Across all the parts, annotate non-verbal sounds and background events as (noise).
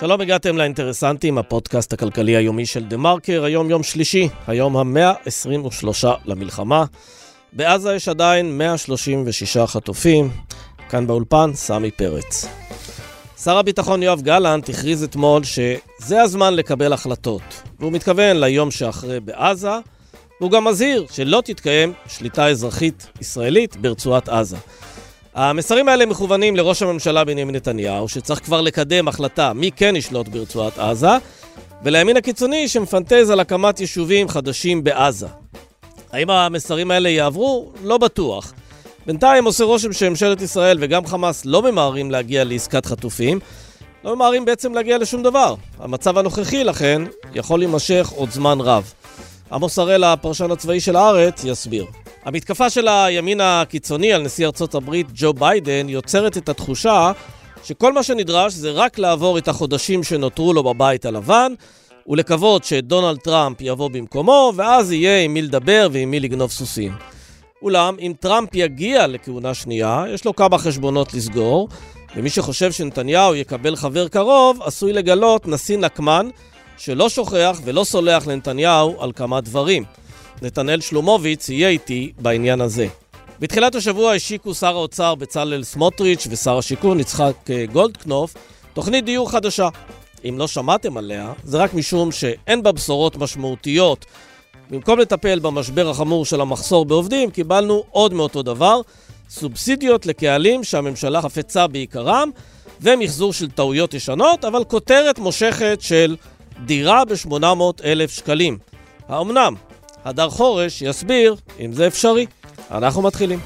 שלום, הגעתם לאינטרסנטים, הפודקאסט הכלכלי היומי של דה מרקר, היום יום שלישי, היום ה-123 למלחמה. בעזה יש עדיין 136 חטופים. כאן באולפן, סמי פרץ. שר הביטחון יואב גלנט הכריז אתמול שזה הזמן לקבל החלטות, והוא מתכוון ליום שאחרי בעזה, והוא גם מזהיר שלא תתקיים שליטה אזרחית ישראלית ברצועת עזה. המסרים האלה מכוונים לראש הממשלה בנימין נתניהו, שצריך כבר לקדם החלטה מי כן ישלוט ברצועת עזה, ולימין הקיצוני שמפנטז על הקמת יישובים חדשים בעזה. האם המסרים האלה יעברו? לא בטוח. בינתיים עושה רושם שממשלת ישראל וגם חמאס לא ממהרים להגיע לעסקת חטופים, לא ממהרים בעצם להגיע לשום דבר. המצב הנוכחי, לכן, יכול להימשך עוד זמן רב. עמוס הראל, הפרשן הצבאי של הארץ, יסביר. המתקפה של הימין הקיצוני על נשיא ארצות הברית ג'ו ביידן יוצרת את התחושה שכל מה שנדרש זה רק לעבור את החודשים שנותרו לו בבית הלבן ולקוות שדונלד טראמפ יבוא במקומו ואז יהיה עם מי לדבר ועם מי לגנוב סוסים. אולם, אם טראמפ יגיע לכהונה שנייה, יש לו כמה חשבונות לסגור, ומי שחושב שנתניהו יקבל חבר קרוב, עשוי לגלות נשיא נקמן שלא שוכח ולא סולח לנתניהו על כמה דברים. נתנאל שלומוביץ יהיה איתי בעניין הזה. בתחילת השבוע השיקו שר האוצר בצלאל סמוטריץ' ושר השיכון יצחק אה, גולדקנופ תוכנית דיור חדשה. אם לא שמעתם עליה, זה רק משום שאין בה בשורות משמעותיות. במקום לטפל במשבר החמור של המחסור בעובדים, קיבלנו עוד מאותו דבר, סובסידיות לקהלים שהממשלה חפצה בעיקרם, ומחזור של טעויות ישנות, אבל כותרת מושכת של דירה ב-800 אלף שקלים. האמנם? הדר חורש יסביר אם זה אפשרי. אנחנו מתחילים.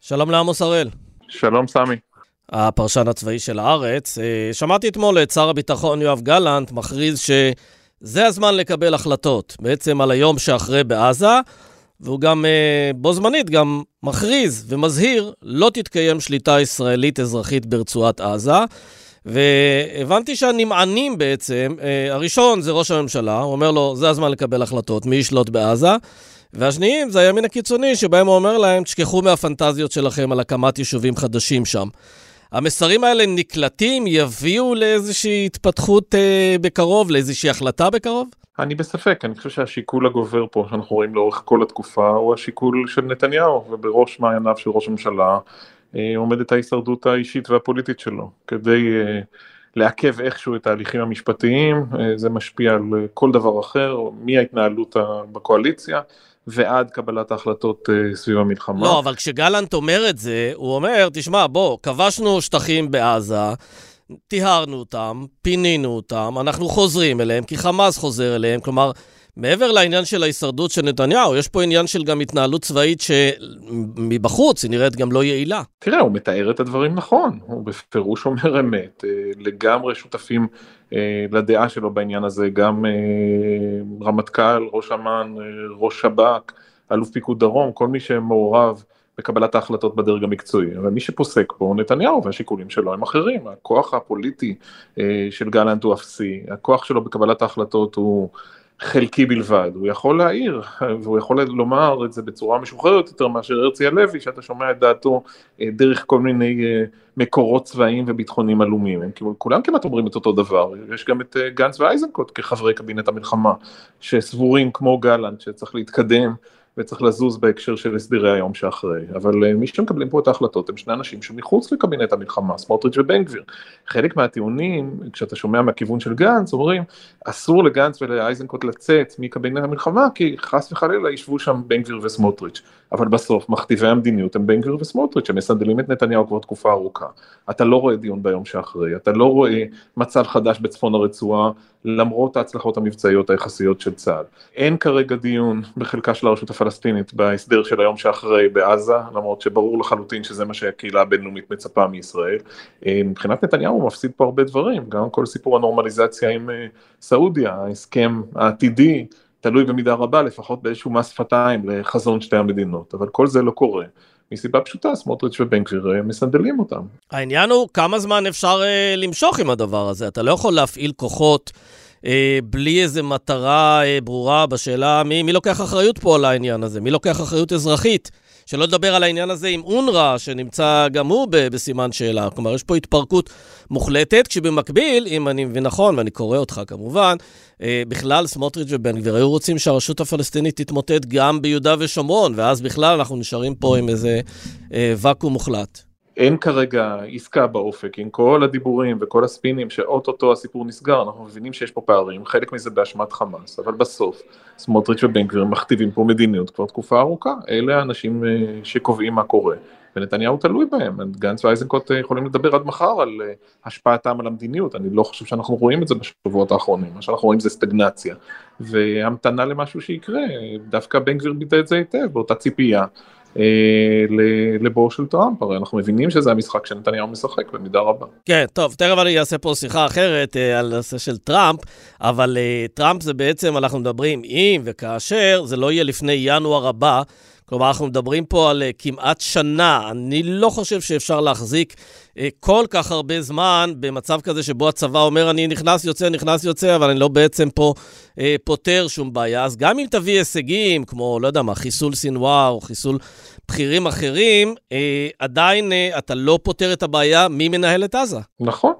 שלום לעמוס הראל. שלום סמי. הפרשן הצבאי של הארץ. אה, שמעתי אתמול את שר הביטחון יואב גלנט מכריז שזה הזמן לקבל החלטות, בעצם על היום שאחרי בעזה, והוא גם אה, בו זמנית גם מכריז ומזהיר, לא תתקיים שליטה ישראלית אזרחית ברצועת עזה. והבנתי שהנמענים בעצם, אה, הראשון זה ראש הממשלה, הוא אומר לו, זה הזמן לקבל החלטות, מי ישלוט בעזה? והשניים זה הימין הקיצוני, שבהם הוא אומר להם, תשכחו מהפנטזיות שלכם על הקמת יישובים חדשים שם. המסרים האלה נקלטים, יביאו לאיזושהי התפתחות אה, בקרוב, לאיזושהי החלטה בקרוב? אני בספק, אני חושב שהשיקול הגובר פה שאנחנו רואים לאורך כל התקופה הוא השיקול של נתניהו, ובראש מעייניו של ראש הממשלה אה, עומדת ההישרדות האישית והפוליטית שלו, כדי אה, לעכב איכשהו את ההליכים המשפטיים, אה, זה משפיע על כל דבר אחר, מההתנהלות בקואליציה. ועד קבלת ההחלטות uh, סביב המלחמה. לא, אבל כשגלנט אומר את זה, הוא אומר, תשמע, בוא, כבשנו שטחים בעזה, טיהרנו אותם, פינינו אותם, אנחנו חוזרים אליהם, כי חמאס חוזר אליהם, כלומר, מעבר לעניין של ההישרדות של נתניהו, יש פה עניין של גם התנהלות צבאית שמבחוץ היא נראית גם לא יעילה. תראה, הוא מתאר את הדברים נכון, הוא בפירוש אומר אמת, אה, לגמרי שותפים אה, לדעה שלו בעניין הזה, גם אה, רמטכ"ל, ראש אמ"ן, ראש שב"כ, אלוף פיקוד דרום, כל מי שמעורב בקבלת ההחלטות בדרג המקצועי, אבל מי שפוסק פה נתניהו והשיקולים שלו הם אחרים, הכוח הפוליטי של גלנט הוא אפסי, הכוח שלו בקבלת ההחלטות הוא חלקי בלבד, הוא יכול להעיר והוא יכול לומר את זה בצורה משוחררת יותר מאשר הרצי הלוי שאתה שומע את דעתו אה, דרך כל מיני אה, מקורות צבאיים וביטחוניים עלומים, הם כולם כמעט אומרים את אותו דבר, יש גם את אה, גנץ ואייזנקוט כחברי קבינט המלחמה שסבורים כמו גלנט שצריך להתקדם וצריך לזוז בהקשר של הסדרי היום שאחרי, אבל אה, מי שמקבלים פה את ההחלטות הם שני אנשים שמחוץ לקבינט המלחמה, סמוטריץ' ובן גביר. חלק מהטיעונים, כשאתה שומע מהכיוון של גנץ, אומרים, אסור לגנץ ולאייזנקוט לצאת מקבינט המלחמה, כי חס וחלילה ישבו שם בן גביר וסמוטריץ', אבל בסוף מכתיבי המדיניות הם בן גביר וסמוטריץ', שמסנדלים את נתניהו כבר תקופה ארוכה. אתה לא רואה דיון ביום שאחרי, אתה לא רואה מצב חדש בצפון הרצועה, למרות ההצלחות המבצעיות היחסיות של צה"ל. אין כרגע דיון בחלקה של הרשות הפלסטינית בהסדר של היום שאחרי בעזה, למרות שברור לחלוטין שזה מה שהקהילה הבינלאומית מצפה מישראל. אה, מבחינת נתניהו הוא מפסיד פה הרבה דברים, גם כל סיפור הנורמליזציה עם אה, סעודיה, ההסכם העתידי, תלוי במידה רבה לפחות באיזשהו מס שפתיים לחזון שתי המדינות, אבל כל זה לא קורה. מסיבה פשוטה, סמוטריץ' ובן גביר אה, מסנדלים אותם. העניין הוא כמה זמן אפשר uh, למשוך עם הדבר הזה. אתה לא יכול להפעיל כוחות אה, בלי איזה מטרה אה, ברורה בשאלה מי, מי לוקח אחריות פה על העניין הזה, מי לוקח אחריות אזרחית. שלא לדבר על העניין הזה עם אונר"א, שנמצא גם הוא בסימן שאלה. כלומר, יש פה התפרקות מוחלטת, כשבמקביל, אם אני מבין נכון, ואני קורא אותך כמובן, אה, בכלל סמוטריץ' ובן גביר היו רוצים שהרשות הפלסטינית תתמוטט גם ביהודה ושומרון, ואז בכלל אנחנו נשארים פה עם איזה אה, ואקום מוחלט. אין כרגע עסקה באופק עם כל הדיבורים וכל הספינים שאו-טו-טו הסיפור נסגר, אנחנו מבינים שיש פה פערים, חלק מזה באשמת חמאס, אבל בסוף סמוטריץ' ובן גביר מכתיבים פה מדיניות כבר תקופה ארוכה, אלה האנשים אה, שקובעים מה קורה, ונתניהו תלוי בהם, גנץ ואייזנקוט אה, יכולים לדבר עד מחר על אה, השפעתם על המדיניות, אני לא חושב שאנחנו רואים את זה בשבועות האחרונים, מה שאנחנו רואים זה סטגנציה, והמתנה למשהו שיקרה, דווקא בן גביר ביטא את זה היטב, באותה ציפייה. אה, לבואו של טראמפ, הרי אנחנו מבינים שזה המשחק שנתניהו משחק במידה רבה. כן, טוב, תכף אני אעשה פה שיחה אחרת אה, על הנושא של טראמפ, אבל אה, טראמפ זה בעצם, אנחנו מדברים אם וכאשר, זה לא יהיה לפני ינואר הבא. כלומר, אנחנו מדברים פה על כמעט שנה. אני לא חושב שאפשר להחזיק כל כך הרבה זמן במצב כזה שבו הצבא אומר, אני נכנס, יוצא, נכנס, יוצא, אבל אני לא בעצם פה אה, פותר שום בעיה. אז גם אם תביא הישגים, כמו, לא יודע מה, חיסול סינואר או חיסול בכירים אחרים, אה, עדיין אה, אתה לא פותר את הבעיה מי מנהל את עזה. נכון,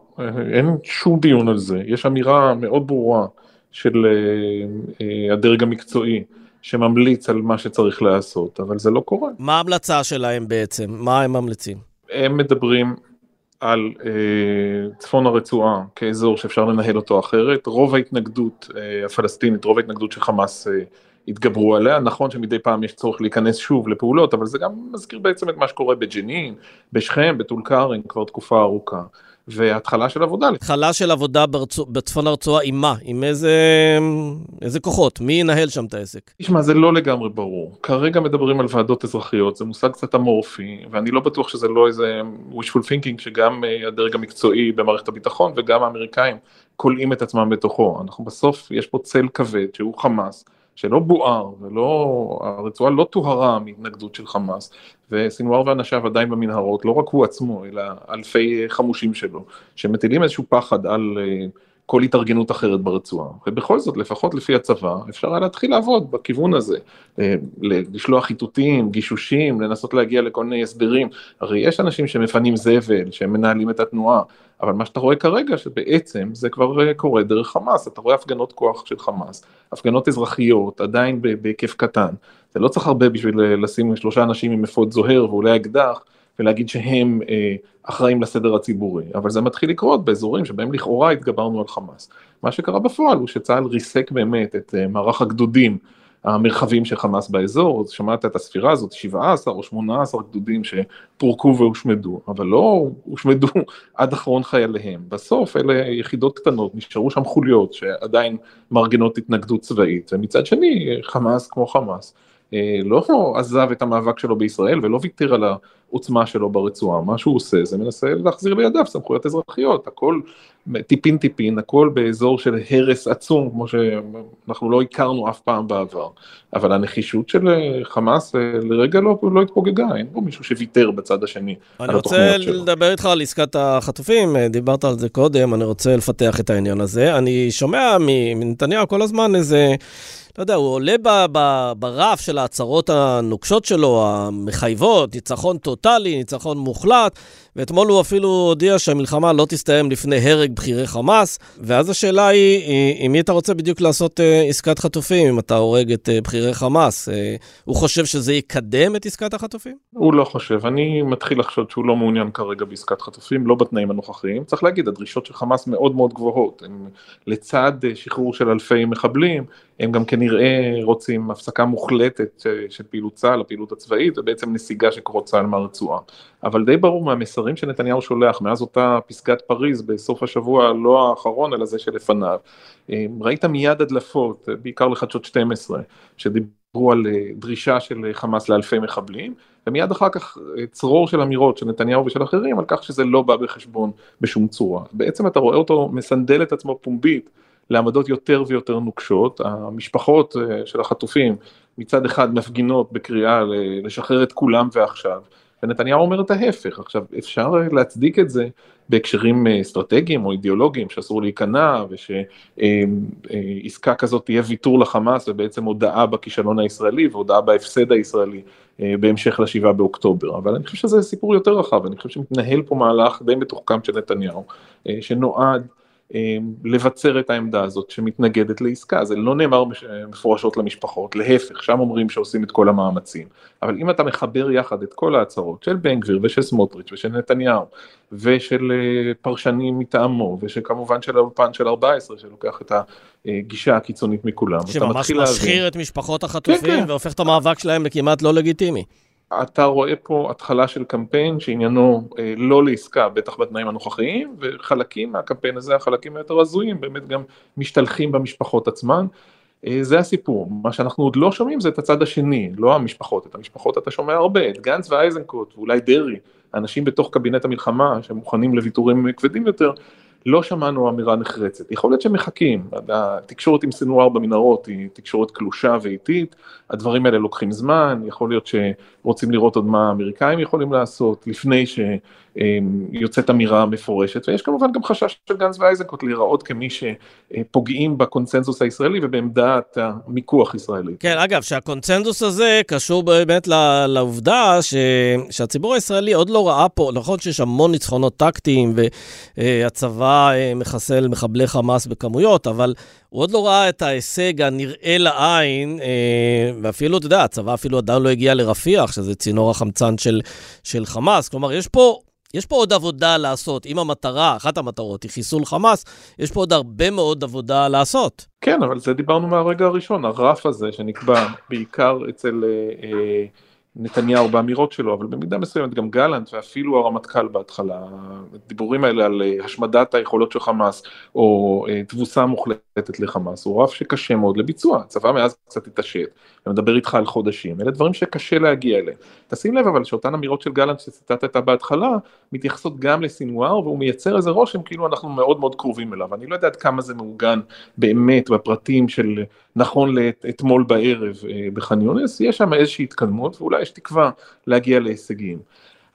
אין שום דיון על זה. יש אמירה מאוד ברורה של אה, אה, הדרג המקצועי. שממליץ על מה שצריך לעשות, אבל זה לא קורה. מה ההמלצה שלהם בעצם? מה הם ממליצים? הם מדברים על אה, צפון הרצועה כאזור שאפשר לנהל אותו אחרת. רוב ההתנגדות אה, הפלסטינית, רוב ההתנגדות של חמאס אה, התגברו עליה. נכון שמדי פעם יש צורך להיכנס שוב לפעולות, אבל זה גם מזכיר בעצם את מה שקורה בג'נין, בשכם, בטול כרם, כבר תקופה ארוכה. והתחלה של עבודה. התחלה של עבודה ברצוע, בצפון הרצועה עם מה? עם איזה, איזה כוחות? מי ינהל שם את העסק? תשמע, זה לא לגמרי ברור. כרגע מדברים על ועדות אזרחיות, זה מושג קצת אמורפי, ואני לא בטוח שזה לא איזה wishful thinking שגם אה, הדרג המקצועי במערכת הביטחון וגם האמריקאים כולאים את עצמם בתוכו. אנחנו בסוף, יש פה צל כבד שהוא חמאס. שלא בוער ולא, הרצועה לא טוהרה מהתנגדות של חמאס, וסינואר ואנשיו עדיין במנהרות, לא רק הוא עצמו, אלא אלפי חמושים שלו, שמטילים איזשהו פחד על אה, כל התארגנות אחרת ברצועה. ובכל זאת, לפחות לפי הצבא, אפשר היה להתחיל לעבוד בכיוון הזה, אה, לשלוח איתותים, גישושים, לנסות להגיע לכל מיני הסברים. הרי יש אנשים שמפנים זבל, שהם מנהלים את התנועה, אבל מה שאתה רואה כרגע, שבעצם זה כבר אה, קורה דרך חמאס, אתה רואה הפגנות כוח של חמאס, הפגנות אזרחיות, עדיין בהיקף קטן. זה לא צריך הרבה בשביל אה, לשים שלושה אנשים עם אפוד זוהר ואולי אקדח, ולהגיד שהם אה, אחראים לסדר הציבורי, אבל זה מתחיל לקרות באזורים שבהם לכאורה התגברנו על חמאס. מה שקרה בפועל הוא שצה"ל ריסק באמת את אה, מערך הגדודים המרחבים של חמאס באזור, אז שמעת את הספירה הזאת, 17 או 18 גדודים שפורקו והושמדו, אבל לא הושמדו (laughs) עד אחרון חייליהם. בסוף אלה יחידות קטנות, נשארו שם חוליות שעדיין מארגנות התנגדות צבאית, ומצד שני חמאס כמו חמאס. אה, לא עזב את המאבק שלו בישראל ולא ויתר על העוצמה שלו ברצועה, מה שהוא עושה זה מנסה להחזיר לידיו סמכויות אזרחיות, הכל טיפין טיפין, הכל באזור של הרס עצום, כמו שאנחנו לא הכרנו אף פעם בעבר, אבל הנחישות של אה, חמאס אה, לרגע לא, לא התפוגגה, אין פה מישהו שוויתר בצד השני אני רוצה לדבר איתך על עסקת החטופים, דיברת על זה קודם, אני רוצה לפתח את העניין הזה, אני שומע מנתניהו כל הזמן איזה... לא יודע, הוא עולה ב, ב, ברף של ההצהרות הנוקשות שלו, המחייבות, ניצחון טוטאלי, ניצחון מוחלט, ואתמול הוא אפילו הודיע שהמלחמה לא תסתיים לפני הרג בכירי חמאס, ואז השאלה היא, עם מי אתה רוצה בדיוק לעשות uh, עסקת חטופים, אם אתה הורג את uh, בכירי חמאס? הוא חושב שזה יקדם את עסקת החטופים? הוא לא חושב, אני מתחיל לחשוד שהוא לא מעוניין כרגע בעסקת חטופים, לא בתנאים הנוכחיים. צריך להגיד, הדרישות של חמאס מאוד מאוד גבוהות, הם לצד שחרור של אלפי מחבלים, הם גם כנראה רוצים הפסקה מוחלטת של פעילות צה"ל, הפעילות הצבאית, ובעצם נסיגה של כוחות צה"ל מהרצועה. אבל די ברור מהמסרים שנתניהו שולח מאז אותה פסגת פריז בסוף השבוע, לא האחרון, אלא זה שלפניו. ראית מיד הדלפות, בעיקר לחדשות 12, שדיברו על אה, דרישה של חמאס לאלפי מחבלים, ומיד אחר כך אה, צרור של אמירות של נתניהו ושל אחרים על כך שזה לא בא בחשבון בשום צורה. בעצם אתה רואה אותו מסנדל את עצמו פומבית לעמדות יותר ויותר נוקשות, המשפחות אה, של החטופים מצד אחד מפגינות בקריאה לשחרר את כולם ועכשיו, ונתניהו אומר את ההפך. עכשיו, אפשר להצדיק את זה בהקשרים אה, אסטרטגיים או אידיאולוגיים שאסור להיכנע ושעסקה כזאת תהיה ויתור לחמאס ובעצם הודאה בכישלון הישראלי והודאה בהפסד הישראלי אה, בהמשך לשבעה באוקטובר, אבל אני חושב שזה סיפור יותר רחב, אני חושב שמתנהל פה מהלך די מתוחכם של נתניהו, אה, שנועד לבצר את העמדה הזאת שמתנגדת לעסקה, זה לא נאמר מפורשות למשפחות, להפך, שם אומרים שעושים את כל המאמצים, אבל אם אתה מחבר יחד את כל ההצהרות של בן גביר ושל סמוטריץ' ושל נתניהו ושל אה, פרשנים מטעמו ושכמובן של האולפן של 14 שלוקח את הגישה הקיצונית מכולם, שממש משחיר את משפחות החטופים כן, כן. והופך את המאבק שלהם לכמעט לא לגיטימי. אתה רואה פה התחלה של קמפיין שעניינו אה, לא לעסקה, בטח בתנאים הנוכחיים, וחלקים מהקמפיין הזה, החלקים היותר הזויים, באמת גם משתלחים במשפחות עצמן. אה, זה הסיפור, מה שאנחנו עוד לא שומעים זה את הצד השני, לא המשפחות, את המשפחות אתה שומע הרבה, את גנץ ואייזנקוט ואולי דרעי, אנשים בתוך קבינט המלחמה שמוכנים לוויתורים כבדים יותר, לא שמענו אמירה נחרצת, יכול להיות שמחכים, התקשורת עם סנוואר במנהרות היא תקשורת קלושה ואיטית, הדברים האלה לוקחים זמן, יכול להיות שרוצים לראות עוד מה האמריקאים יכולים לעשות לפני שיוצאת אמירה מפורשת, ויש כמובן גם חשש של גנץ ואייזנקוט להיראות כמי שפוגעים בקונצנזוס הישראלי ובעמדת המיקוח ישראלי. כן, אגב, שהקונצנזוס הזה קשור באמת לעובדה ש... שהציבור הישראלי עוד לא ראה פה, נכון שיש המון ניצחונות טקטיים והצבא מחסל מחבלי חמאס בכמויות, אבל הוא עוד לא ראה את ההישג הנראה לעין, אה, ואפילו, אתה יודע, הצבא אפילו עדיין לא הגיע לרפיח, שזה צינור החמצן של, של חמאס. כלומר, יש פה, יש פה עוד עבודה לעשות. אם המטרה, אחת המטרות היא חיסול חמאס, יש פה עוד הרבה מאוד עבודה לעשות. כן, אבל זה דיברנו מהרגע הראשון, הרף הזה שנקבע בעיקר אצל... אה, אה, נתניהו באמירות שלו, אבל במידה מסוימת גם גלנט ואפילו הרמטכ"ל בהתחלה, הדיבורים האלה על אה, השמדת היכולות של חמאס או אה, תבוסה מוחלטת לחמאס, הוא רף שקשה מאוד לביצוע, הצבא מאז קצת התעשת, ומדבר איתך על חודשים, אלה דברים שקשה להגיע אליהם. תשים לב אבל שאותן אמירות של גלנט שציטטת בהתחלה, מתייחסות גם לסינואר והוא מייצר איזה רושם כאילו אנחנו מאוד מאוד קרובים אליו, אני לא יודע עד כמה זה מעוגן באמת בפרטים של נכון לאתמול בערב אה, בח'אן יונס, יש שם איזושהי התקדמות ואולי יש תקווה להגיע להישגים.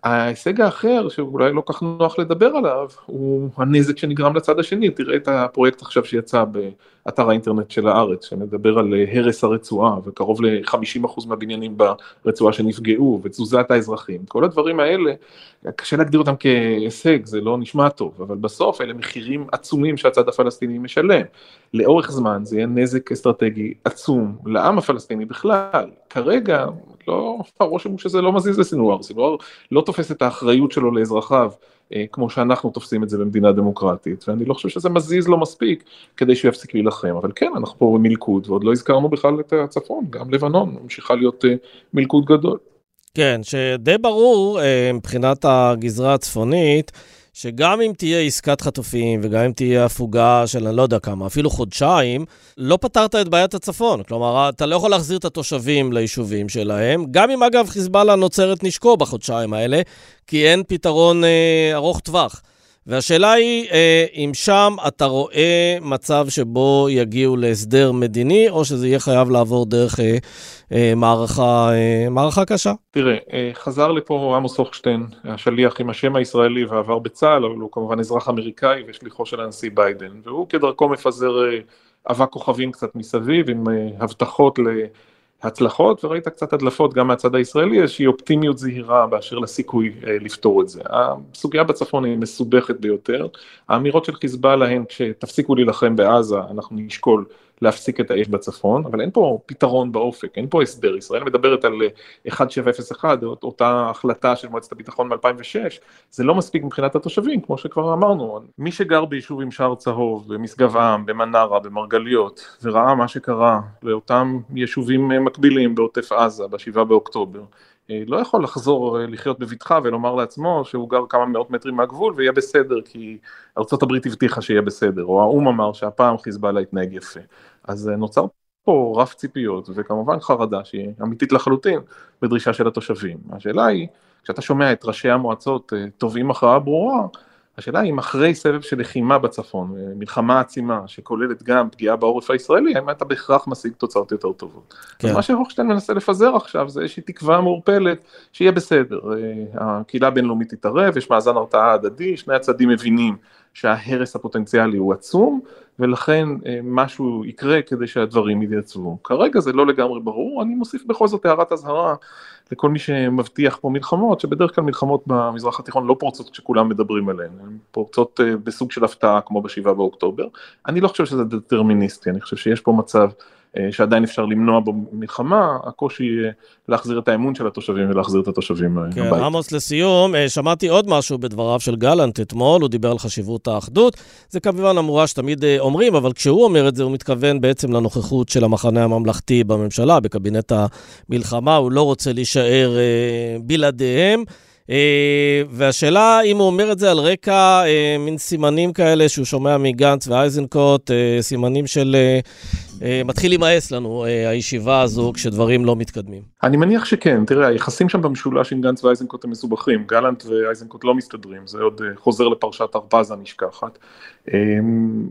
ההישג האחר, שאולי לא כך נוח לדבר עליו, הוא הנזק שנגרם לצד השני. תראה את הפרויקט עכשיו שיצא באתר האינטרנט של הארץ, שמדבר על הרס הרצועה, וקרוב ל-50% מהבניינים ברצועה שנפגעו, ותזוזת האזרחים. כל הדברים האלה, קשה להגדיר אותם כהישג, זה לא נשמע טוב, אבל בסוף אלה מחירים עצומים שהצד הפלסטיני משלם. לאורך זמן זה יהיה נזק אסטרטגי עצום לעם הפלסטיני בכלל. כרגע לא, הרושם הוא שזה לא מזיז לסינואר, סינואר לא תופס את האחריות שלו לאזרחיו אה, כמו שאנחנו תופסים את זה במדינה דמוקרטית, ואני לא חושב שזה מזיז לו מספיק כדי שהוא יפסיק להילחם, אבל כן, אנחנו פה במלכוד, ועוד לא הזכרנו בכלל את הצפון, גם לבנון ממשיכה להיות אה, מלכוד גדול. כן, שדי ברור אה, מבחינת הגזרה הצפונית, שגם אם תהיה עסקת חטופים וגם אם תהיה הפוגה של אני לא יודע כמה, אפילו חודשיים, לא פתרת את בעיית הצפון. כלומר, אתה לא יכול להחזיר את התושבים ליישובים שלהם, גם אם אגב חיזבאללה נוצר את נשקו בחודשיים האלה, כי אין פתרון אה, ארוך טווח. והשאלה היא, אה, אם שם אתה רואה מצב שבו יגיעו להסדר מדיני, או שזה יהיה חייב לעבור דרך אה, אה, מערכה, מערכה קשה? תראה, חזר לפה עמוס הוכשטיין, השליח עם השם הישראלי ועבר בצה"ל, אבל הוא כמובן אזרח אמריקאי ושליחו של הנשיא ביידן, והוא כדרכו מפזר אבק כוכבים קצת מסביב, עם הבטחות ל... הצלחות וראית קצת הדלפות גם מהצד הישראלי, איזושהי אופטימיות זהירה באשר לסיכוי אה, לפתור את זה. הסוגיה בצפון היא מסובכת ביותר, האמירות של חיזבאללה הן כשתפסיקו להילחם בעזה אנחנו נשקול להפסיק את האש בצפון, אבל אין פה פתרון באופק, אין פה הסדר, ישראל מדברת על 1701, אה, אותה החלטה של מועצת הביטחון מ-2006, זה לא מספיק מבחינת התושבים, כמו שכבר אמרנו, מי שגר ביישוב עם שער צהוב, במשגב עם, במנרה, במרגליות, וראה מה שקרה לאותם יישובים מקבילים בעוטף עזה, ב-7 באוקטובר, לא יכול לחזור לחיות בבטחה ולומר לעצמו שהוא גר כמה מאות מטרים מהגבול ויהיה בסדר כי ארה"ב הבטיחה שיהיה בסדר, או האו"ם אמר שהפעם חיזבאללה יתנהג יפה. אז אה, נוצר פה רף ציפיות וכמובן חרדה שהיא אמיתית לחלוטין בדרישה של התושבים. השאלה היא, כשאתה שומע את ראשי המועצות אה, תובעים הכרעה ברורה, השאלה אם אחרי סבב של לחימה בצפון, מלחמה עצימה שכוללת גם פגיעה בעורף הישראלי, האם אתה בהכרח משיג תוצאות יותר טובות. כן. מה שהוכשטיין מנסה לפזר עכשיו זה איזושהי תקווה מעורפלת שיהיה בסדר, הקהילה הבינלאומית תתערב, יש מאזן הרתעה הדדי, שני הצדדים מבינים שההרס הפוטנציאלי הוא עצום, ולכן משהו יקרה כדי שהדברים יתייצבו. כרגע זה לא לגמרי ברור, אני מוסיף בכל זאת הערת אזהרה לכל מי שמבטיח פה מלחמות, שבדרך כלל מלחמות במזרח התיכון לא פורצות כשכולם מדברים עליהן, הן פורצות אה, בסוג של הפתעה כמו בשבעה באוקטובר. אני לא חושב שזה דטרמיניסטי, אני חושב שיש פה מצב שעדיין אפשר למנוע במלחמה, הקושי יהיה להחזיר את האמון של התושבים ולהחזיר את התושבים כן, הבית. עמוס, לסיום, אה, שמעתי עוד משהו בדבריו של גלנט אתמול, הוא דיבר על חשיבות האחדות. זה כמובן אמורה שתמיד אומרים, אבל כשהוא אומר את זה, הוא מתכוון בעצם לנוכחות של המחנה הממלכתי בממשלה, בקבינט המלחמה, הוא לא רוצה להישאר בלעדיהם. אה, והשאלה אם הוא אומר את זה על רקע אה, מין סימנים כאלה שהוא שומע מגנץ ואייזנקוט, אה, סימנים של מתחיל להימאס לנו הישיבה הזו כשדברים לא מתקדמים. אני מניח שכן, תראה, היחסים שם במשולש עם גנץ ואייזנקוט הם מסובכים, גלנט ואייזנקוט לא מסתדרים, זה עוד חוזר לפרשת הרפז הנשכחת,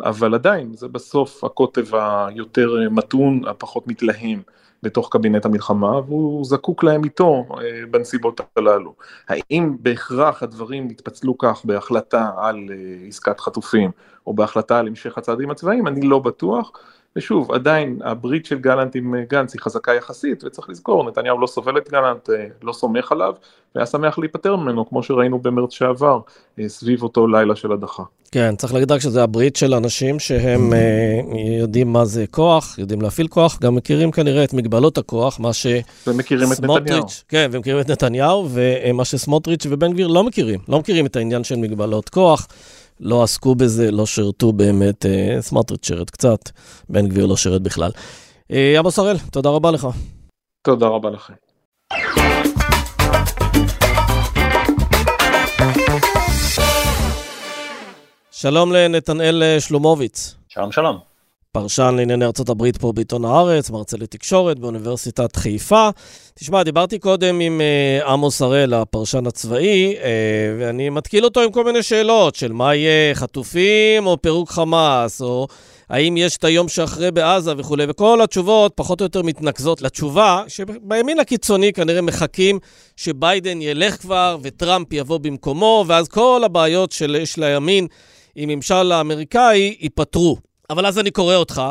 אבל עדיין, זה בסוף הקוטב היותר מתון, הפחות מתלהם. בתוך קבינט המלחמה והוא זקוק להם איתו אה, בנסיבות הללו. האם בהכרח הדברים יתפצלו כך בהחלטה על אה, עסקת חטופים או בהחלטה על המשך הצעדים הצבאיים, אני לא בטוח. ושוב, עדיין הברית של גלנט עם אה, גנץ היא חזקה יחסית, וצריך לזכור, נתניהו לא סובל את גלנט, לא סומך עליו, והיה שמח להיפטר ממנו, כמו שראינו במרץ שעבר, סביב אותו לילה של הדחה. כן, צריך להגיד רק שזה הברית של אנשים שהם יודעים מה זה כוח, יודעים להפעיל כוח, גם מכירים כנראה את מגבלות הכוח, מה ש... ומכירים את נתניהו. כן, ומכירים את נתניהו, ומה שסמוטריץ' ובן גביר לא מכירים, לא מכירים את העניין של מגבלות כוח. לא עסקו בזה, לא שירתו באמת, uh, סמוטריץ' שירת קצת, בן גביר לא שירת בכלל. Uh, עמוס הראל, תודה רבה לך. תודה רבה לכם. שלום לנתנאל אה, שלומוביץ. שלום, שלום. פרשן לענייני ארה"ב פה בעיתון הארץ, מרצה לתקשורת באוניברסיטת חיפה. תשמע, דיברתי קודם עם uh, עמוס הראל, הפרשן הצבאי, uh, ואני מתקיל אותו עם כל מיני שאלות של מה יהיה, חטופים או פירוק חמאס, או האם יש את היום שאחרי בעזה וכולי, וכל התשובות פחות או יותר מתנקזות לתשובה, שבימין הקיצוני כנראה מחכים שביידן ילך כבר וטראמפ יבוא במקומו, ואז כל הבעיות שיש לימין עם ממשל האמריקאי ייפתרו. אבל אז אני קורא אותך,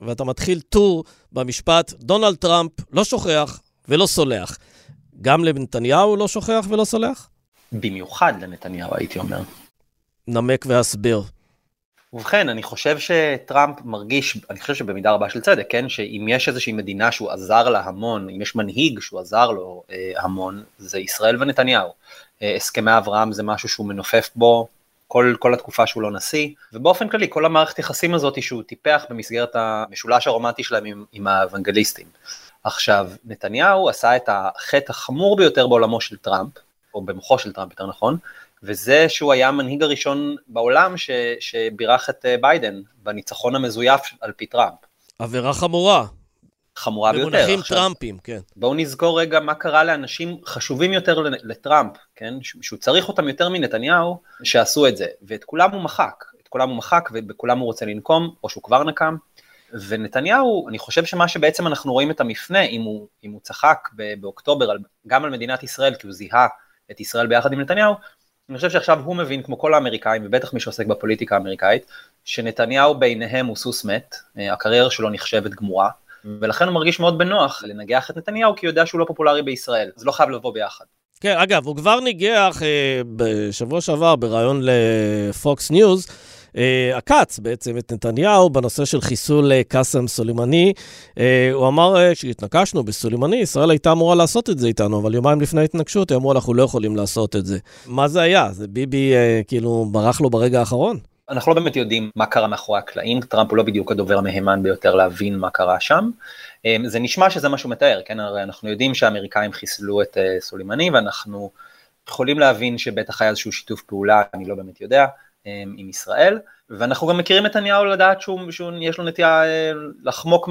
ואתה מתחיל טור במשפט, דונלד טראמפ לא שוכח ולא סולח. גם לנתניהו לא שוכח ולא סולח? במיוחד לנתניהו, הייתי אומר. נמק והסביר. ובכן, אני חושב שטראמפ מרגיש, אני חושב שבמידה רבה של צדק, כן, שאם יש איזושהי מדינה שהוא עזר לה המון, אם יש מנהיג שהוא עזר לו אה, המון, זה ישראל ונתניהו. אה, הסכמי אברהם זה משהו שהוא מנופף בו כל, כל התקופה שהוא לא נשיא, ובאופן כללי כל המערכת יחסים הזאת שהוא טיפח במסגרת המשולש הרומנטי שלהם עם, עם האוונגליסטים. עכשיו, נתניהו עשה את החטא החמור ביותר בעולמו של טראמפ, או במוחו של טראמפ יותר נכון, וזה שהוא היה המנהיג הראשון בעולם ש, שבירך את אה, ביידן בניצחון המזויף על פי טראמפ. עבירה חמורה. חמורה ביותר. במונחים טראמפיים, כן. בואו נזכור רגע מה קרה לאנשים חשובים יותר לטראמפ, כן? שהוא צריך אותם יותר מנתניהו, שעשו את זה. ואת כולם הוא מחק, את כולם הוא מחק ובכולם הוא רוצה לנקום, או שהוא כבר נקם. ונתניהו, אני חושב שמה שבעצם אנחנו רואים את המפנה, אם הוא, אם הוא צחק באוקטובר על, גם על מדינת ישראל, כי הוא זיהה את ישראל ביחד עם נתניהו, אני חושב שעכשיו הוא מבין, כמו כל האמריקאים, ובטח מי שעוסק בפוליטיקה האמריקאית, שנתניהו בעיניהם הוא סוס מת, אה, הקריירה שלו נחשבת גמורה, ולכן הוא מרגיש מאוד בנוח לנגח את נתניהו, כי הוא יודע שהוא לא פופולרי בישראל, זה לא חייב לבוא ביחד. כן, אגב, הוא כבר ניגח אה, בשבוע שעבר בריאיון לפוקס ניוז, אה, עקץ בעצם את נתניהו בנושא של חיסול אה, קאסם סולימני. אה, הוא אמר כשהתנקשנו בסולימני, ישראל הייתה אמורה לעשות את זה איתנו, אבל יומיים לפני ההתנגשות הם אמרו, אנחנו לא יכולים לעשות את זה. מה זה היה? זה ביבי כאילו ברח לו ברגע האחרון? אנחנו לא באמת יודעים מה קרה מאחורי הקלעים, טראמפ הוא לא בדיוק הדובר המהימן ביותר להבין מה קרה שם. אמ, זה נשמע שזה מה שהוא מתאר, כן, הרי אנחנו יודעים שהאמריקאים חיסלו את אה, סולימני ואנחנו יכולים להבין שבטח היה איזשהו שיתוף פעולה, אני לא באמת יודע, אמ, עם ישראל, ואנחנו גם מכירים את נתניהו לדעת שיש לו נטייה אה, לחמוק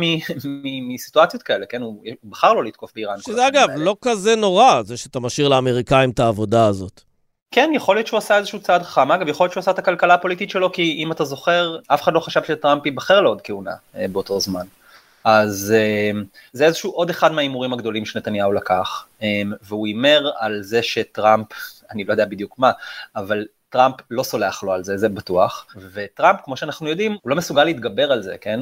מסיטואציות כאלה, כן, הוא בחר לו לתקוף באיראן. שזה אגב לא כזה נורא, זה שאתה משאיר לאמריקאים את העבודה הזאת. כן, יכול להיות שהוא עשה איזשהו צעד חכם, אגב, יכול להיות שהוא עשה את הכלכלה הפוליטית שלו, כי אם אתה זוכר, אף אחד לא חשב שטראמפ ייבחר לעוד כהונה אה, באותו זמן. אז אה, זה איזשהו עוד אחד מההימורים הגדולים שנתניהו לקח, אה, והוא הימר על זה שטראמפ, אני לא יודע בדיוק מה, אבל טראמפ לא סולח לו על זה, זה בטוח, וטראמפ, כמו שאנחנו יודעים, הוא לא מסוגל להתגבר על זה, כן?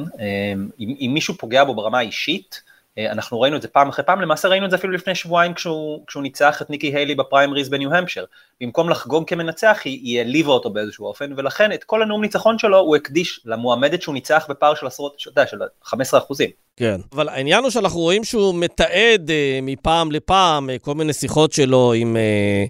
אם, אם מישהו פוגע בו ברמה האישית, אנחנו ראינו את זה פעם אחרי פעם, למעשה ראינו את זה אפילו לפני שבועיים כשהוא, כשהוא ניצח את ניקי היילי בפריימריז בניו-המפשר. במקום לחגוג כמנצח, היא, היא העליבה אותו באיזשהו אופן, ולכן את כל הנאום ניצחון שלו הוא הקדיש למועמדת שהוא ניצח בפער של עשרות, אתה יודע, של 15 אחוזים. כן, אבל העניין הוא שאנחנו רואים שהוא מתעד אה, מפעם לפעם אה, כל מיני שיחות שלו עם, אה,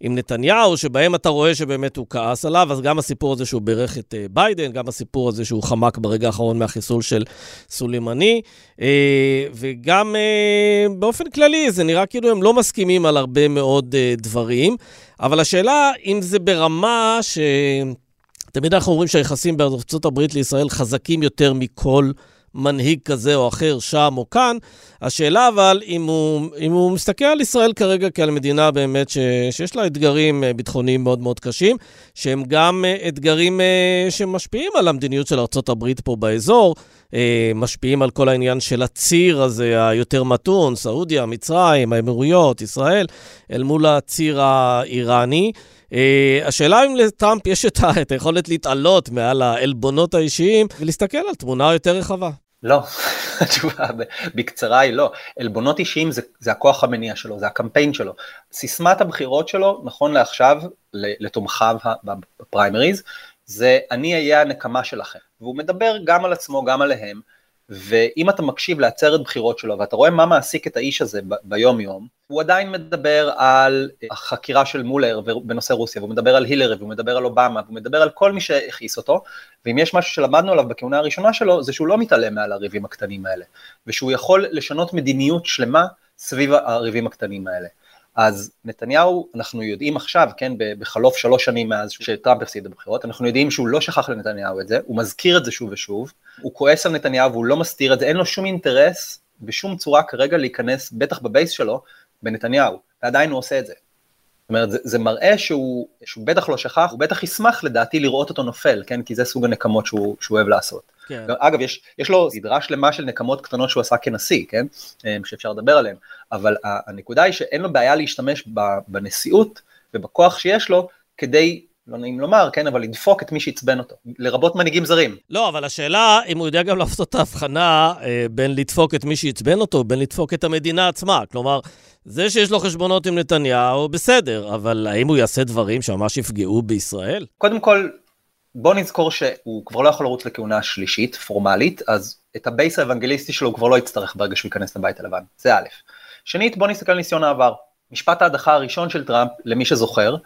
עם נתניהו, שבהם אתה רואה שבאמת הוא כעס עליו, אז גם הסיפור הזה שהוא בירך את אה, ביידן, גם הסיפור הזה שהוא חמק ברגע האחרון מהחיסול של סולימני, אה, וגם אה, באופן כללי, זה נראה כאילו הם לא מסכימים על הרבה מאוד אה, דברים, אבל השאלה אם זה ברמה ש... תמיד אנחנו אומרים שהיחסים בארצות הברית לישראל חזקים יותר מכל... מנהיג כזה או אחר שם או כאן. השאלה אבל, אם הוא, אם הוא מסתכל על ישראל כרגע כעל מדינה באמת ש, שיש לה אתגרים אה, ביטחוניים מאוד מאוד קשים, שהם גם אה, אתגרים אה, שמשפיעים על המדיניות של ארה"ב פה באזור, משפיעים על כל העניין של הציר הזה היותר מתון, סעודיה, מצרים, האמירויות, ישראל, אל מול הציר האיראני. Uh, השאלה אם לטראמפ יש (laughs) את היכולת להתעלות מעל העלבונות האישיים ולהסתכל על תמונה יותר רחבה. לא, (laughs) התשובה בקצרה היא לא. עלבונות אישיים זה, זה הכוח המניע שלו, זה הקמפיין שלו. סיסמת הבחירות שלו, נכון לעכשיו, לתומכיו בפריימריז, זה אני אהיה הנקמה שלכם. והוא מדבר גם על עצמו, גם עליהם, ואם אתה מקשיב לעצרת בחירות שלו ואתה רואה מה מעסיק את האיש הזה ביום יום, הוא עדיין מדבר על החקירה של מולר בנושא רוסיה, והוא מדבר על הילרי, והוא מדבר על אובמה, והוא מדבר על כל מי שהכעיס אותו, ואם יש משהו שלמדנו עליו בכהונה הראשונה שלו, זה שהוא לא מתעלם מעל הריבים הקטנים האלה, ושהוא יכול לשנות מדיניות שלמה סביב הריבים הקטנים האלה. אז נתניהו, אנחנו יודעים עכשיו, כן, בחלוף שלוש שנים מאז שטראמפ הפסיד בבחירות, אנחנו יודעים שהוא לא שכח לנתניהו את זה, הוא מזכיר את זה שוב ושוב, הוא כועס על נתניהו והוא לא מסתיר את זה, אין לו שום אינטרס בשום צורה כרגע להיכנס, בטח בבייס שלו, בנתניהו, ועדיין הוא עושה את זה. זאת אומרת, זה, זה מראה שהוא, שהוא בטח לא שכח, הוא בטח ישמח לדעתי לראות אותו נופל, כן? כי זה סוג הנקמות שהוא, שהוא אוהב לעשות. כן. אגב, יש, יש לו סדרה שלמה של נקמות קטנות שהוא עשה כנשיא, כן? אה, שאפשר לדבר עליהן, אבל הנקודה היא שאין לו בעיה להשתמש בנשיאות ובכוח שיש לו כדי לא נעים לומר, כן, אבל לדפוק את מי שעצבן אותו, לרבות מנהיגים זרים. לא, אבל השאלה, אם הוא יודע גם לעשות את ההבחנה אה, בין לדפוק את מי שעצבן אותו, בין לדפוק את המדינה עצמה. כלומר, זה שיש לו חשבונות עם נתניהו, בסדר, אבל האם הוא יעשה דברים שממש יפגעו בישראל? קודם כל, בוא נזכור שהוא כבר לא יכול לרוץ לכהונה שלישית, פורמלית, אז את הבייס האוונגליסטי שלו הוא כבר לא יצטרך ברגע שהוא ייכנס לבית הלבן, זה א'. שנית, בוא נסתכל על ניסיון העבר. משפט ההדחה הראשון של טראמפ, למי שזוכר,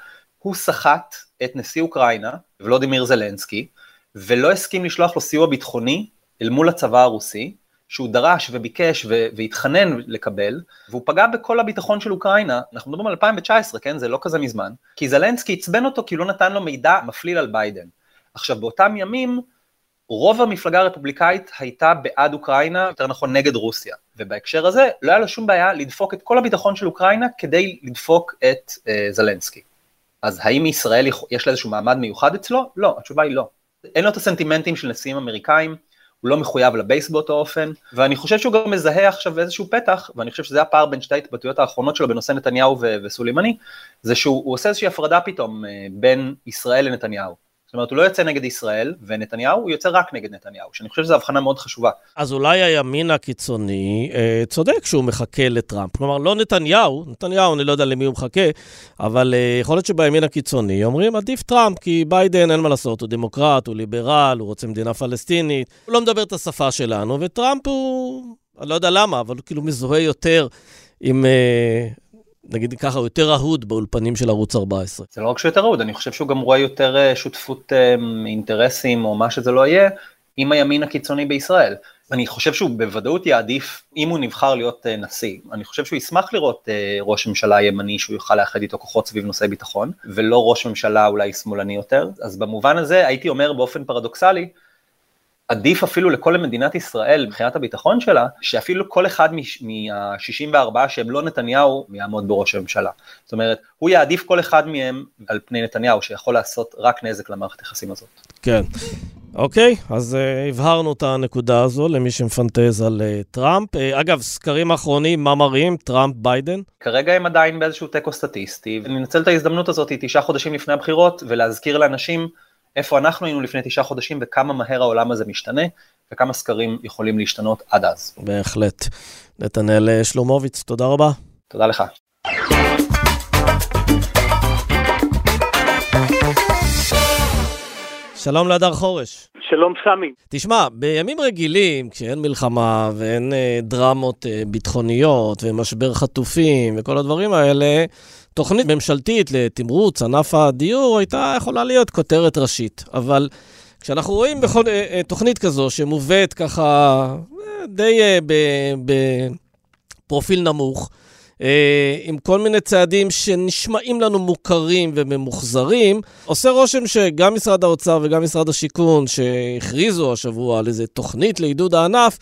הוא סחט את נשיא אוקראינה, ולודימיר זלנסקי, ולא הסכים לשלוח לו סיוע ביטחוני אל מול הצבא הרוסי, שהוא דרש וביקש והתחנן לקבל, והוא פגע בכל הביטחון של אוקראינה, אנחנו מדברים על 2019, כן? זה לא כזה מזמן, כי זלנסקי עצבן אותו כי לא נתן לו מידע מפליל על ביידן. עכשיו, באותם ימים, רוב המפלגה הרפובליקאית הייתה בעד אוקראינה, יותר נכון נגד רוסיה, ובהקשר הזה לא היה לו שום בעיה לדפוק את כל הביטחון של אוקראינה כדי לדפוק את uh, זלנסקי. אז האם ישראל יש לה איזשהו מעמד מיוחד אצלו? לא, התשובה היא לא. אין לו את הסנטימנטים של נשיאים אמריקאים, הוא לא מחויב לבייס באותו אופן, ואני חושב שהוא גם מזהה עכשיו איזשהו פתח, ואני חושב שזה הפער בין שתי ההתבטאויות האחרונות שלו בנושא נתניהו וסולימני, זה שהוא עושה איזושהי הפרדה פתאום אה, בין ישראל לנתניהו. זאת אומרת, הוא לא יוצא נגד ישראל ונתניהו, הוא יוצא רק נגד נתניהו, שאני חושב שזו הבחנה מאוד חשובה. אז אולי הימין הקיצוני אה, צודק שהוא מחכה לטראמפ. כלומר, לא נתניהו, נתניהו, אני לא יודע למי הוא מחכה, אבל אה, יכול להיות שבימין הקיצוני אומרים, עדיף טראמפ, כי ביידן, אין מה לעשות, הוא דמוקרט, הוא ליברל, הוא רוצה מדינה פלסטינית, הוא לא מדבר את השפה שלנו, וטראמפ הוא, אני לא יודע למה, אבל הוא כאילו מזוהה יותר עם... אה, נגיד ככה, הוא יותר אהוד באולפנים של ערוץ 14. זה לא רק שהוא יותר אהוד, אני חושב שהוא גם רואה יותר אה, שותפות אה, אינטרסים או מה שזה לא יהיה, עם הימין הקיצוני בישראל. אני חושב שהוא בוודאות יעדיף, אם הוא נבחר להיות אה, נשיא, אני חושב שהוא ישמח לראות ראש ממשלה ימני שהוא יוכל לאחד איתו כוחות סביב נושאי ביטחון, ולא ראש ממשלה אולי שמאלני יותר. אז במובן הזה הייתי אומר באופן פרדוקסלי, עדיף אפילו לכל מדינת ישראל מבחינת הביטחון שלה, שאפילו כל אחד מה-64 שהם לא נתניהו יעמוד בראש הממשלה. זאת אומרת, הוא יעדיף כל אחד מהם על פני נתניהו, שיכול לעשות רק נזק למערכת היחסים הזאת. כן. אוקיי, אז אה, הבהרנו את הנקודה הזו למי שמפנטז על אה, טראמפ. אה, אגב, סקרים אחרונים, מה מראים? טראמפ, ביידן? כרגע הם עדיין באיזשהו תיקו סטטיסטי, וננצל את ההזדמנות הזאת תשעה חודשים לפני הבחירות, ולהזכיר לאנשים איפה אנחנו היינו לפני תשעה חודשים וכמה מהר העולם הזה משתנה, וכמה סקרים יכולים להשתנות עד אז. בהחלט. נתנאל שלומוביץ, תודה רבה. תודה לך. שלום להדר חורש. שלום סמי. תשמע, בימים רגילים, כשאין מלחמה ואין אה, דרמות אה, ביטחוניות ומשבר חטופים וכל הדברים האלה, תוכנית ממשלתית לתמרוץ ענף הדיור הייתה יכולה להיות כותרת ראשית. אבל כשאנחנו רואים בכל, אה, אה, תוכנית כזו שמובאת ככה אה, די בפרופיל נמוך, עם כל מיני צעדים שנשמעים לנו מוכרים וממוחזרים, עושה רושם שגם משרד האוצר וגם משרד השיכון, שהכריזו השבוע על איזה תוכנית לעידוד הענף,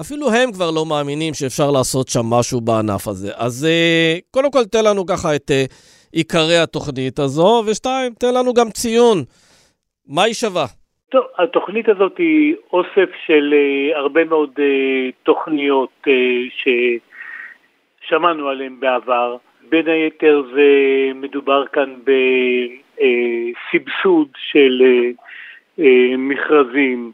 אפילו הם כבר לא מאמינים שאפשר לעשות שם משהו בענף הזה. אז אה, קודם כל תן לנו ככה את אה, עיקרי התוכנית הזו, ושתיים, תן לנו גם ציון. מה היא שווה? טוב, התוכנית הזאת היא אוסף של uh, הרבה מאוד uh, תוכניות uh, ש... שמענו עליהם בעבר. בין היתר זה מדובר כאן בסבסוד של מכרזים,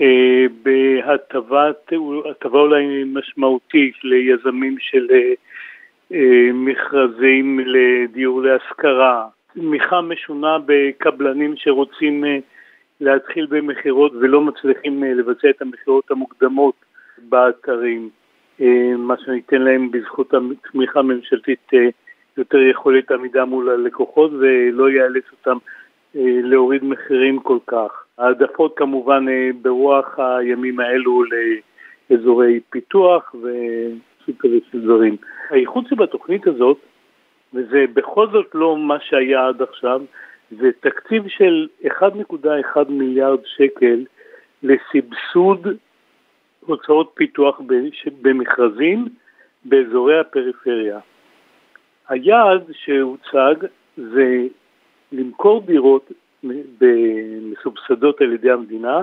אה, בהטבת, הטבה אולי משמעותית ליזמים של מכרזים לדיור להשכרה, תמיכה משונה בקבלנים שרוצים להתחיל במכירות ולא מצליחים לבצע את המכירות המוקדמות באתרים. אה, מה שניתן להם בזכות התמיכה הממשלתית אה, יותר יכולת עמידה מול הלקוחות ולא יאלץ אותם אה, להוריד מחירים כל כך. העדפות כמובן ברוח הימים האלו לאזורי פיתוח וסופר של דברים. הייחוד שבתוכנית הזאת, וזה בכל זאת לא מה שהיה עד עכשיו, זה תקציב של 1.1 מיליארד שקל לסבסוד הוצאות פיתוח במכרזים באזורי הפריפריה. היעד שהוצג זה למכור דירות מסובסדות על ידי המדינה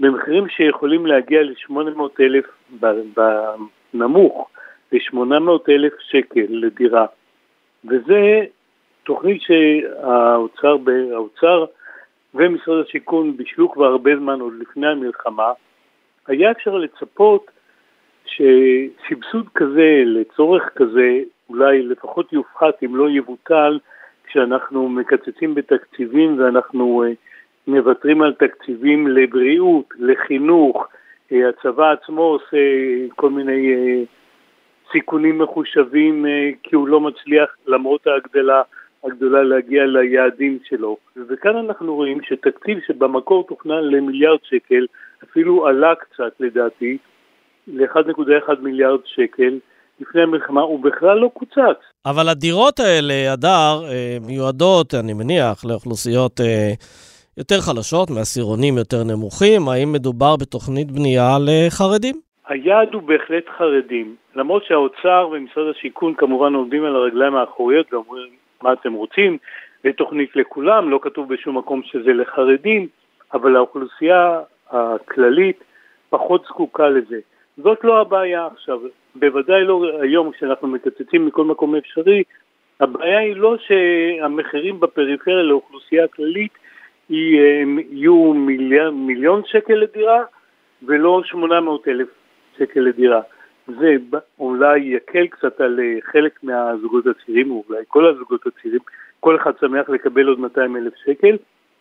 במחירים שיכולים להגיע ל-800,000 בנמוך, ל-800,000 שקל לדירה. וזה תוכנית שהאוצר האוצר ומשרד השיכון בישלו כבר הרבה זמן, עוד לפני המלחמה, היה אפשר לצפות שסבסוד כזה לצורך כזה אולי לפחות יופחת אם לא יבוטל כשאנחנו מקצצים בתקציבים ואנחנו uh, מוותרים על תקציבים לבריאות, לחינוך, uh, הצבא עצמו עושה כל מיני סיכונים מחושבים כי הוא לא מצליח למרות ההגדלה הגדולה להגיע ליעדים שלו. וכאן אנחנו רואים שתקציב שבמקור תוכנן למיליארד שקל אפילו עלה קצת לדעתי ל-1.1 מיליארד שקל. לפני המלחמה הוא בכלל לא קוצץ. אבל הדירות האלה, הדר, אה, מיועדות, אני מניח, לאוכלוסיות אה, יותר חלשות, מעשירונים יותר נמוכים. האם מדובר בתוכנית בנייה לחרדים? היעד הוא בהחלט חרדים. למרות שהאוצר ומשרד השיכון כמובן עומדים על הרגליים האחוריות ואומרים מה אתם רוצים, לתוכנית לכולם, לא כתוב בשום מקום שזה לחרדים, אבל האוכלוסייה הכללית פחות זקוקה לזה. זאת לא הבעיה עכשיו, בוודאי לא היום כשאנחנו מקצצים מכל מקום אפשרי, הבעיה היא לא שהמחירים בפריפריה לאוכלוסייה הכללית יהיו מיליון, מיליון שקל לדירה ולא 800 אלף שקל לדירה. זה אולי יקל קצת על חלק מהזוגות הצעירים, או אולי כל הזוגות הצעירים, כל אחד שמח לקבל עוד 200 אלף שקל,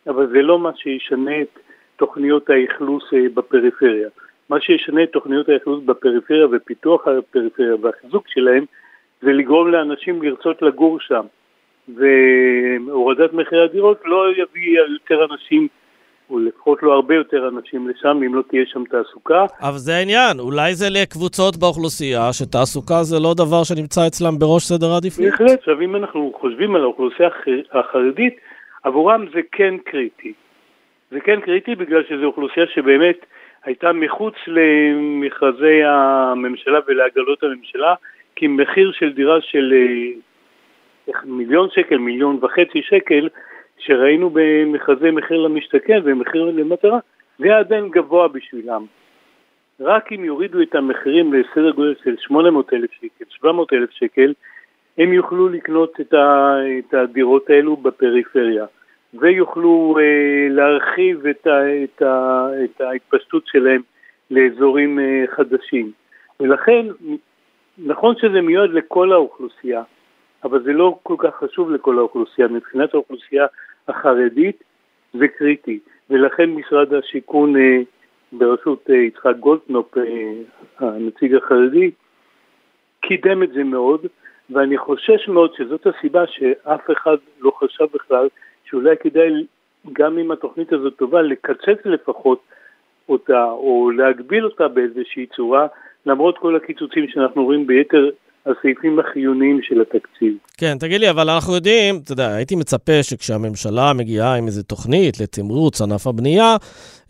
אבל זה לא מה שישנה את תוכניות האכלוס אה, בפריפריה. מה שישנה את תוכניות האכלוס בפריפריה ופיתוח הפריפריה והחיזוק שלהם זה לגרום לאנשים לרצות לגור שם. והורדת מחירי הדירות לא יביא יותר אנשים, או לפחות לא הרבה יותר אנשים לשם, אם לא תהיה שם תעסוקה. אבל זה העניין, אולי זה לקבוצות באוכלוסייה, שתעסוקה זה לא דבר שנמצא אצלם בראש סדר העדיפויות. בהחלט, עכשיו אם אנחנו חושבים על האוכלוסייה החרדית, עבורם זה כן קריטי. זה כן קריטי בגלל שזו אוכלוסייה שבאמת הייתה מחוץ למכרזי הממשלה ולעגלות הממשלה, כי מחיר של דירה של אה, מיליון שקל, מיליון וחצי שקל, שראינו במכרזי מחיר למשתכן ומחיר למטרה, זה היה עדיין גבוה בשבילם. רק אם יורידו את המחירים לסדר גודל של 800 אלף שקל, 700 אלף שקל, הם יוכלו לקנות את הדירות האלו בפריפריה, ויוכלו אה, להרחיב את, ה, את, ה, את ההתפשטות שלהם לאזורים אה, חדשים. ולכן, נכון שזה מיועד לכל האוכלוסייה, אבל זה לא כל כך חשוב לכל האוכלוסייה. מבחינת האוכלוסייה החרדית זה קריטי, ולכן משרד השיכון אה, בראשות אה, יצחק גולדנופ, אה, הנציג החרדי, קידם את זה מאוד, ואני חושש מאוד שזאת הסיבה שאף אחד לא חשב בכלל שאולי כדאי, גם אם התוכנית הזאת טובה, לקצץ לפחות אותה, או להגביל אותה באיזושהי צורה, למרות כל הקיצוצים שאנחנו רואים ביתר הסעיפים החיוניים של התקציב. כן, תגיד לי, אבל אנחנו יודעים, אתה יודע, הייתי מצפה שכשהממשלה מגיעה עם איזו תוכנית לתמרוץ ענף הבנייה,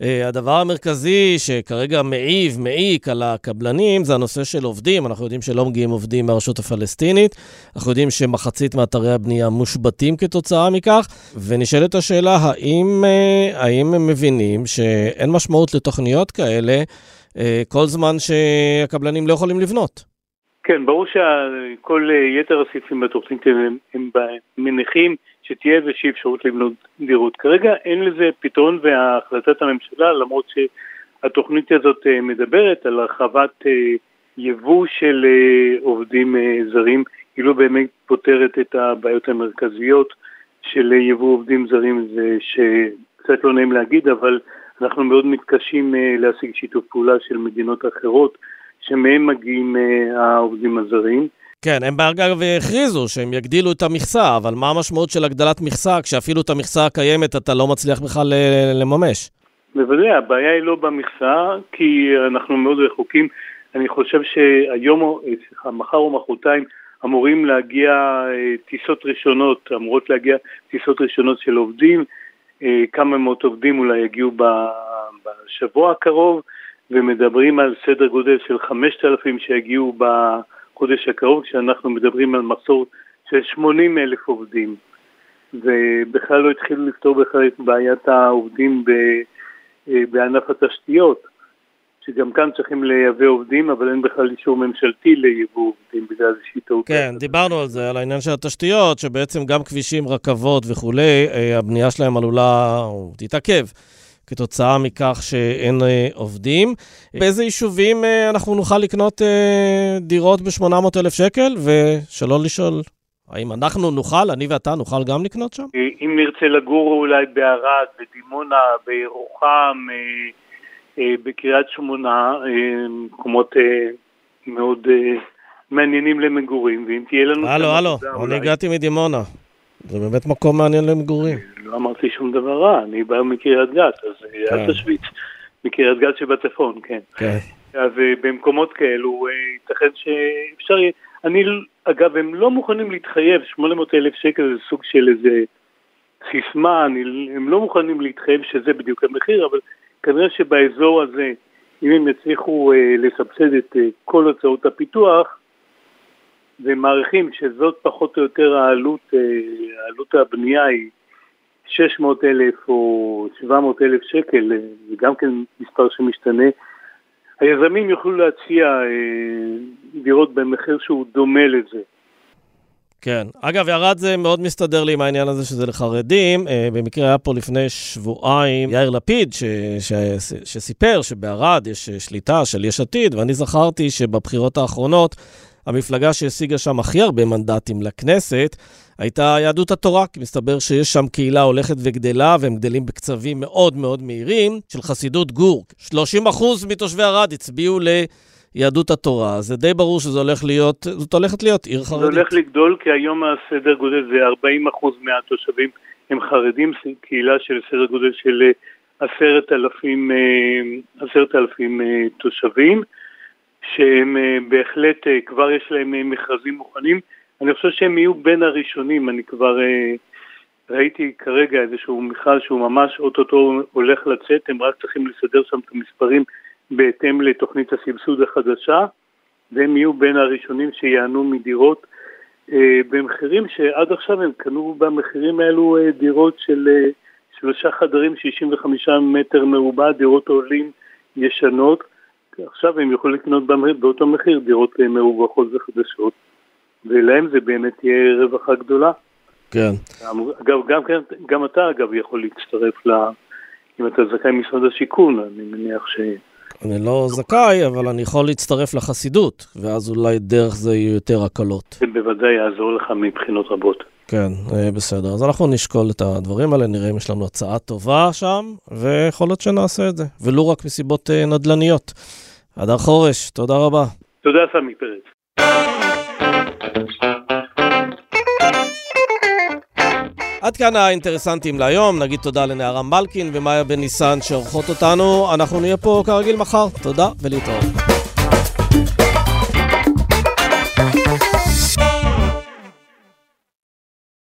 אה, הדבר המרכזי שכרגע מעיב, מעיק על הקבלנים, זה הנושא של עובדים. אנחנו יודעים שלא מגיעים עובדים מהרשות הפלסטינית, אנחנו יודעים שמחצית מאתרי הבנייה מושבתים כתוצאה מכך, ונשאלת השאלה, האם, אה, האם הם מבינים שאין משמעות לתוכניות כאלה אה, כל זמן שהקבלנים לא יכולים לבנות? כן, ברור שכל אה, יתר הסעיפים בתוכנית הם, הם מניחים שתהיה איזושהי אפשרות לבנות דירות. כרגע אין לזה פתרון והחלטת הממשלה, למרות שהתוכנית הזאת אה, מדברת על הרחבת אה, יבוא של עובדים זרים, היא לא באמת פותרת את הבעיות המרכזיות של יבוא עובדים זרים, זה שקצת לא נעים להגיד, אבל אנחנו מאוד מתקשים להשיג שיתוף פעולה של מדינות אחרות. שמהם מגיעים אה, העובדים הזרים. כן, הם באגב הכריזו שהם יגדילו את המכסה, אבל מה המשמעות של הגדלת מכסה כשאפילו את המכסה הקיימת אתה לא מצליח בכלל אה, לממש? בוודאי, הבעיה היא לא במכסה, כי אנחנו מאוד רחוקים. אני חושב שהיום, אה, סליחה, מחר או מחרתיים אמורים להגיע טיסות ראשונות, אמורות להגיע טיסות ראשונות של עובדים, כמה מאות עובדים אולי יגיעו בשבוע הקרוב. ומדברים על סדר גודל של 5,000 שיגיעו בחודש הקרוב, כשאנחנו מדברים על מחסור של 80 אלף עובדים. ובכלל לא התחילו לפתור בכלל את בעיית העובדים אה, בענף התשתיות, שגם כאן צריכים לייבא עובדים, אבל אין בכלל אישור ממשלתי ליבוא עובדים בגלל איזושהי טעות. כן, דיברנו על זה, על העניין של התשתיות, שבעצם גם כבישים, רכבות וכולי, אה, הבנייה שלהם עלולה, או תתעכב. כתוצאה מכך שאין אה, עובדים. באיזה יישובים אה, אנחנו נוכל לקנות אה, דירות ב-800,000 שקל? ושלא לשאול, האם אנחנו נוכל, אני ואתה נוכל גם לקנות שם? אם נרצה לגור אולי בערד, בדימונה, בירוחם, בקריית שמונה, מקומות מאוד מעניינים למגורים, ואם תהיה לנו... הלו, הלו, אני הגעתי מדימונה. זה באמת מקום מעניין למגורים. לא אמרתי שום דבר רע, אני בא מקריית גת, אז אה, אל כן. תשוויץ. מקריית גת שבצפון, כן. כן. אז אה, במקומות כאלו אה, ייתכן שאפשר יהיה, אני, אגב, הם לא מוכנים להתחייב, 800 אלף שקל זה סוג של איזה סיסמה, אני, הם לא מוכנים להתחייב שזה בדיוק המחיר, אבל כנראה שבאזור הזה, אם הם יצליחו אה, לסבסד את אה, כל הוצאות הפיתוח, ומעריכים שזאת פחות או יותר העלות, אה, העלות הבנייה היא 600 אלף או 700 אלף שקל, אה, זה גם כן מספר שמשתנה. היזמים יוכלו להציע אה, דירות במחיר שהוא דומה לזה. כן. אגב, ירד זה מאוד מסתדר לי עם העניין הזה שזה לחרדים. במקרה היה פה לפני שבועיים יאיר לפיד, ש, ש, ש, שסיפר שבערד יש שליטה של יש עתיד, ואני זכרתי שבבחירות האחרונות המפלגה שהשיגה שם הכי הרבה מנדטים לכנסת הייתה יהדות התורה, כי מסתבר שיש שם קהילה הולכת וגדלה, והם גדלים בקצבים מאוד מאוד מהירים, של חסידות גור. 30% מתושבי ערד הצביעו ליהדות התורה, זה די ברור שזה הולך להיות, זאת הולכת להיות עיר חרדית. זה הולך לגדול, כי היום הסדר גודל זה 40% מהתושבים הם חרדים, קהילה של סדר גודל של עשרת אלפים, אה, עשרת אלפים אה, תושבים. שהם אה, בהחלט, אה, כבר יש להם אה, מכרזים מוכנים. אני חושב שהם יהיו בין הראשונים, אני כבר ראיתי כרגע איזשהו מכרז שהוא ממש אוטוטו הולך לצאת, הם רק צריכים לסדר שם את המספרים בהתאם לתוכנית הסבסוד החדשה, והם יהיו בין הראשונים שיענו מדירות במחירים שעד עכשיו הם קנו במחירים האלו דירות של שלושה חדרים, 65 מטר מרובע, דירות עולים ישנות. עכשיו הם יוכלו לקנות באותו מחיר דירות מרווחות וחדשות, ולהם זה באמת תהיה רווחה גדולה. כן. אגב, גם, גם אתה אגב יכול להצטרף ל... אם אתה זכאי משרד השיכון, אני מניח ש... אני לא זכאי, אבל אני יכול להצטרף לחסידות, ואז אולי דרך זה יהיו יותר הקלות. זה בוודאי יעזור לך מבחינות רבות. כן, אה, בסדר. אז אנחנו נשקול את הדברים האלה, נראה אם יש לנו הצעה טובה שם, ויכול להיות שנעשה את זה, ולו רק מסיבות אה, נדל"ניות. הדר חורש, תודה רבה. תודה, סמי פרץ. עד כאן האינטרסנטים להיום, נגיד תודה לנערה מלקין ומאיה בן ניסן שעורכות אותנו, אנחנו נהיה פה כרגיל מחר, תודה ולהתראות.